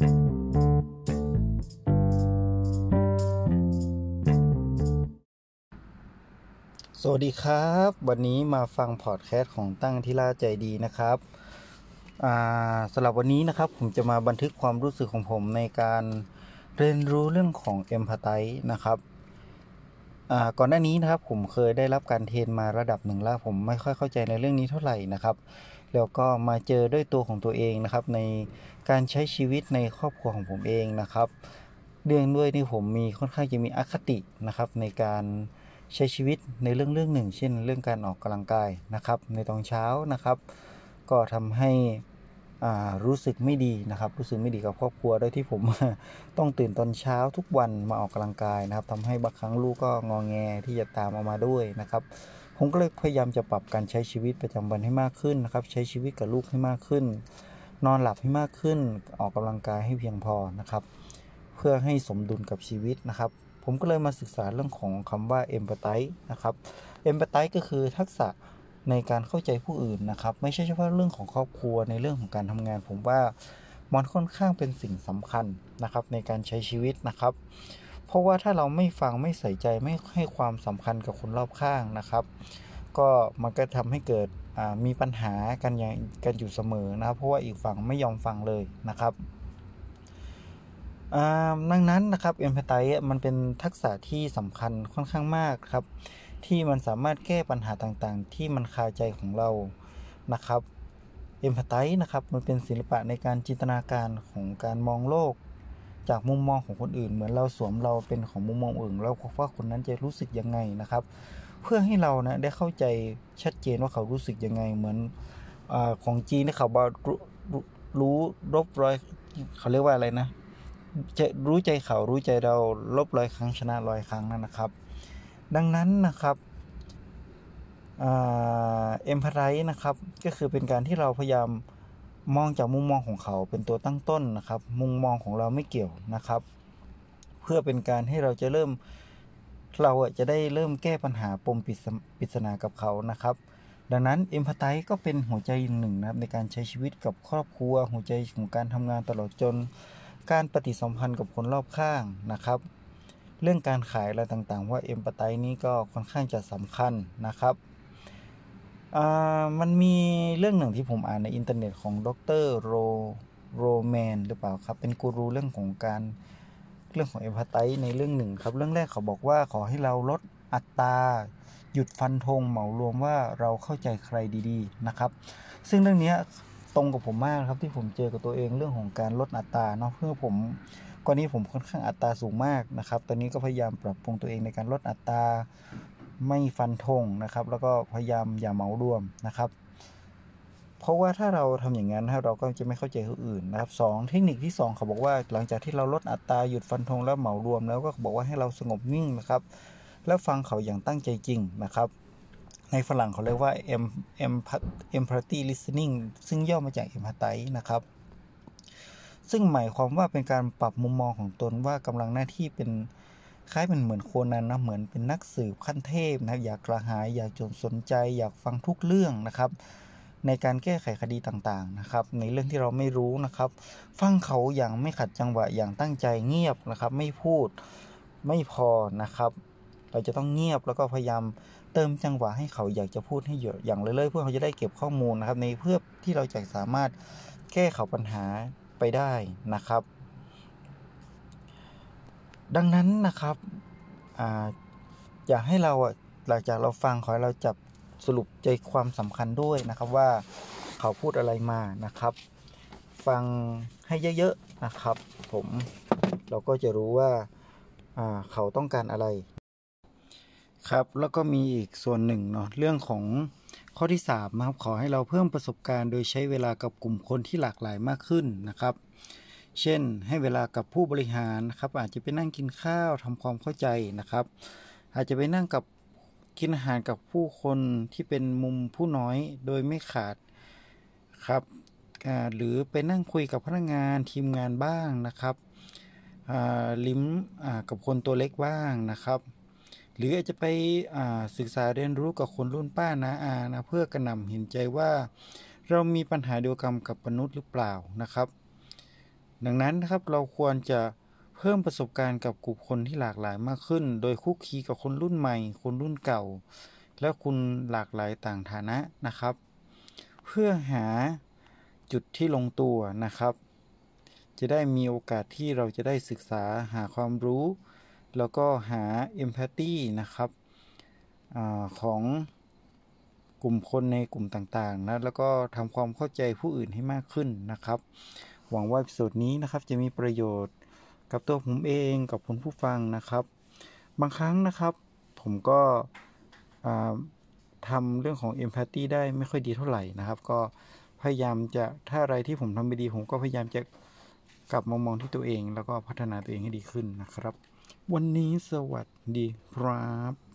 สวัสดีครับ วันนี้มาฟังพอดแคสต์ของตั้งทิราใจดีนะครับสำหรับวันนี้นะครับผมจะมาบันทึกความรู้สึกของผมในการเรียนรู้เรื่องของเอมพัตไตนะครับก่อนหน้านี้นะครับผมเคยได้รับการเทรนมาระดับหนึ่งแล้วผมไม่ค่อยเข้าใจในเรื่องนี้เท่าไหร่นะครับ แล้วก็มาเจอด้วยตัวของตัวเองนะครับ ในการใช้ชีวิตในครอบครัวของผมเองนะครับ เรื่องด้วยที่ผมมีค่อนข้างจะมีอคตินะครับ ในการใช้ชีวิตในเรื่องเรื่องหนึ่ง เช่น เรื่องการออกกำลังกายนะครับ ในตอนเช้านะครับ ก็ทำให้รู้สึกไม่ดีนะครับ รู้สึกไม่ดีกับครอบครัวโดยที่ผมต้องตื่นตอนเช้าทุกวันมาออกกำลังกายนะครับทำให้บางครั้งลูกก็งองแงที่จะตามออกมาด้วยนะครับ ผมก็เลยพยายามจะปรับการใช้ชีวิตประจำวันให้มากขึ้นนะครับ ใช้ชีวิตกับลูกให้มากขึ้น นอนหลับให้มากขึ้น ออกกำลังกายให้เพียงพอนะครับ เพื่อให้สมดุลกับชีวิตนะครับ ผมก็เลยมาศึกษาเรื่องของคำว่า empathy นะครับ empathy ก็คือทักษะในการเข้าใจผู้อื่นนะครับ ไม่ใช่เฉพาะเรื่องของครอบครัวในเรื่องของการทำงาน ผมว่ามันค่อนข้างเป็นสิ่งสำคัญนะครับ ในการใช้ชีวิตนะครับ เพราะว่าถ้าเราไม่ฟังไม่ใส่ใจไม่ให้ความสำคัญกับคนรอบข้างนะครับ ก็มันก็ทำให้เกิดมีปัญหากันอย่างกันอยู่เสมอนะครับเพราะว่าอีกฝั่งไม่ยอมฟังเลยนะครับดังนั้นนะครับเอมพัตไตมันเป็นทักษะที่สำคัญค่อนข้างมากครับ ที่มันสามารถแก้ปัญหาต่างๆ ที่มันคาใจของเรานะครับเอมพัตไตนะครับมันเป็นศิลปะในการจินตนาการของการมองโลก จากมุมมองของคนอื่น เหมือนเราสวมเราเป็นของมุมมองอื่น แล้วว่าคนนั้นจะรู้สึกยังไงนะครับ เพื่อให้เรานะได้เข้าใจชัดเจนว่าเขารู้สึกยังไงเหมือนอของจีนที่เขาบอกรู้รบรอยเขาเรียกว่าอะไรนะจะรู้ใจเขารู้ใจเราลบร้อยครั้งชนะร้อยครั้งนั่นนะครับ ดังนั้นนะครับเอ็มพาไรนะครับก็คือเป็นการที่เราพยายาม มองจากมุมมองของเขาเป็นตัวตั้งต้นนะครับ มุมมองของเราไม่เกี่ยวนะครับ เพื่อเป็นการให้เราจะเริ่มเราจะได้เริ่มแก้ปัญหาปมปริศนากับเขานะครับ ดังนั้นเอ็มพัตไทก็เป็นหัวใจหนึ่งนะครับในการใช้ชีวิตกับครอบครัว หัวใจของการทำงานตลอดจน การปฏิสัมพันธ์กับคนรอบข้างนะครับ เรื่องการขายอะไรต่างๆ ว่าเอมพัตไตนี้ก็ค่อนข้างจะสำคัญนะครับ มันมีเรื่องหนึ่งที่ผมอ่านในอินเทอร์เน็ตของดรโรโรแมนหรือเปล่าครับ เป็นกูรูเรื่องของการเรื่องของเอมพัตไตในเรื่องหนึ่งครับ เรื่องแรกเขาบอกว่าขอให้เราลดอัตราหยุดฟันธงเหมารวมว่าเราเข้าใจใครดีๆนะครับ ซึ่งเรื่องนี้ตรงกับผมมากครับที่ผมเจอกับตัวเองเรื่องของการลดอัตราเนาะเพื่อผมก่อนนี้ผมค่อนข้างอัตราสูงมากนะครับ ตอนนี้ก็พยายามปรับปรุงตัวเองในการลดอัตรา ไม่ฟันธงนะครับ แล้วก็พยายามอย่าเมารวมนะครับ เพราะว่าถ้าเราทำอย่างนั้นเราก็จะไม่เข้าใจคนอื่นนะครับสเทคนิคที่ 2 เขาบอกว่า หลังจากที่เราลดอัตราหยุดฟันธงแล้วเหมารวม แล้วก็บอกว่าให้เราสงบนิ่งนะครับ แล้วฟังเขาอย่างตั้งใจจริงนะครับในฝรั่งเขาเรียกว่า em empathy listening ซึ่งย่อมาจาก empathy นะครับ ซึ่งหมายความว่าเป็นการปรับมุมมองของตนว่ากำลังหน้าที่เป็น คล้ายเป็นเหมือนโคนันนะเหมือนเป็นนักสืบขั้นเทพนะอยากกระหายอยากจนสนใจ อยากฟังทุกเรื่องนะครับในการแก้ไขคดีต่างๆนะครับ ในเรื่องที่เราไม่รู้นะครับ ฟังเขาอย่างไม่ขัดจังหวะอย่างตั้งใจเงียบนะครับ ไม่พูดไม่พอนะครับ เราจะต้องเงียบแล้วก็พยายามเติมจังหวะให้เขาอยากจะพูดให้เยอะอย่างเรื่อยๆเพื่อเขาจะได้เก็บข้อมูลนะครับ ในเพื่อที่เราจะสามารถแก้ไขปัญหาไปได้นะครับ ดังนั้นนะครับออยากให้เราหลังจากเราฟังขอให้เราจับสรุปใจความสำคัญด้วยนะครับว่าเขาพูดอะไรมานะครับ ฟังให้เยอะๆนะครับ ผมเราก็จะรู้ว่าเขาต้องการอะไร ครับแล้วก็มีอีกส่วนหนึ่งเนาะเรื่องของข้อที่3นะครับขอให้เราเพิ่มประสบการณ์ โดยใช้เวลากับกลุ่มคนที่หลากหลายมากขึ้นนะครับ เช่น ให้เวลากับผู้บริหารนะครับอาจจะไปนั่งกินข้าวทำความเข้าใจนะครับ อาจจะไปนั่งกับกินอาหารกับผู้คนที่เป็นมุมผู้น้อยโดยไม่ขาดครับหรือไปนั่งคุยกับพนักงานทีมงานบ้างนะครับลิ้มกับคนตัวเล็กบ้างนะครับ หรืออาจจะไปศึกษาเรียนรู้กับคนรุ่นป้านะอานะเพื่อกระนำเห็นใจว่า เรามีปัญหาเดียวกันกับมนุษย์หรือเปล่านะครับ ดังนั้นนะครับเราควรจะเพิ่มประสบการณ์กับกลุ่มคนที่หลากหลายมากขึ้น โดยคุกคีกับคนรุ่นใหม่ คนรุ่นเก่า และคุณหลากหลายต่างฐานะนะครับ เพื่อหาจุดที่ลงตัวนะครับ จะได้มีโอกาสที่เราจะได้ศึกษาหาความรู้ แล้วก็หา empathy นะครับอของกลุ่มคนในกลุ่มต่างๆนะแล้วก็ทำความเข้าใจผู้อื่นให้มากขึ้นนะครับ หวังว่าสูตรนี้นะครับจะมีประโยชน์กับตัวผมเองกับคุณผู้ฟังนะครับ บางครั้งนะครับ ผมก็ทำเรื่องของ empathy ได้ไม่ค่อยดีเท่าไหร่นะครับ ก็พยายามจะถ้าอะไรที่ผมทำไม่ดี ผมก็พยายามจะกลับมามองที่ตัวเอง แล้วก็พัฒนาตัวเองให้ดีขึ้นนะครับ วันนี้สวัสดีครับ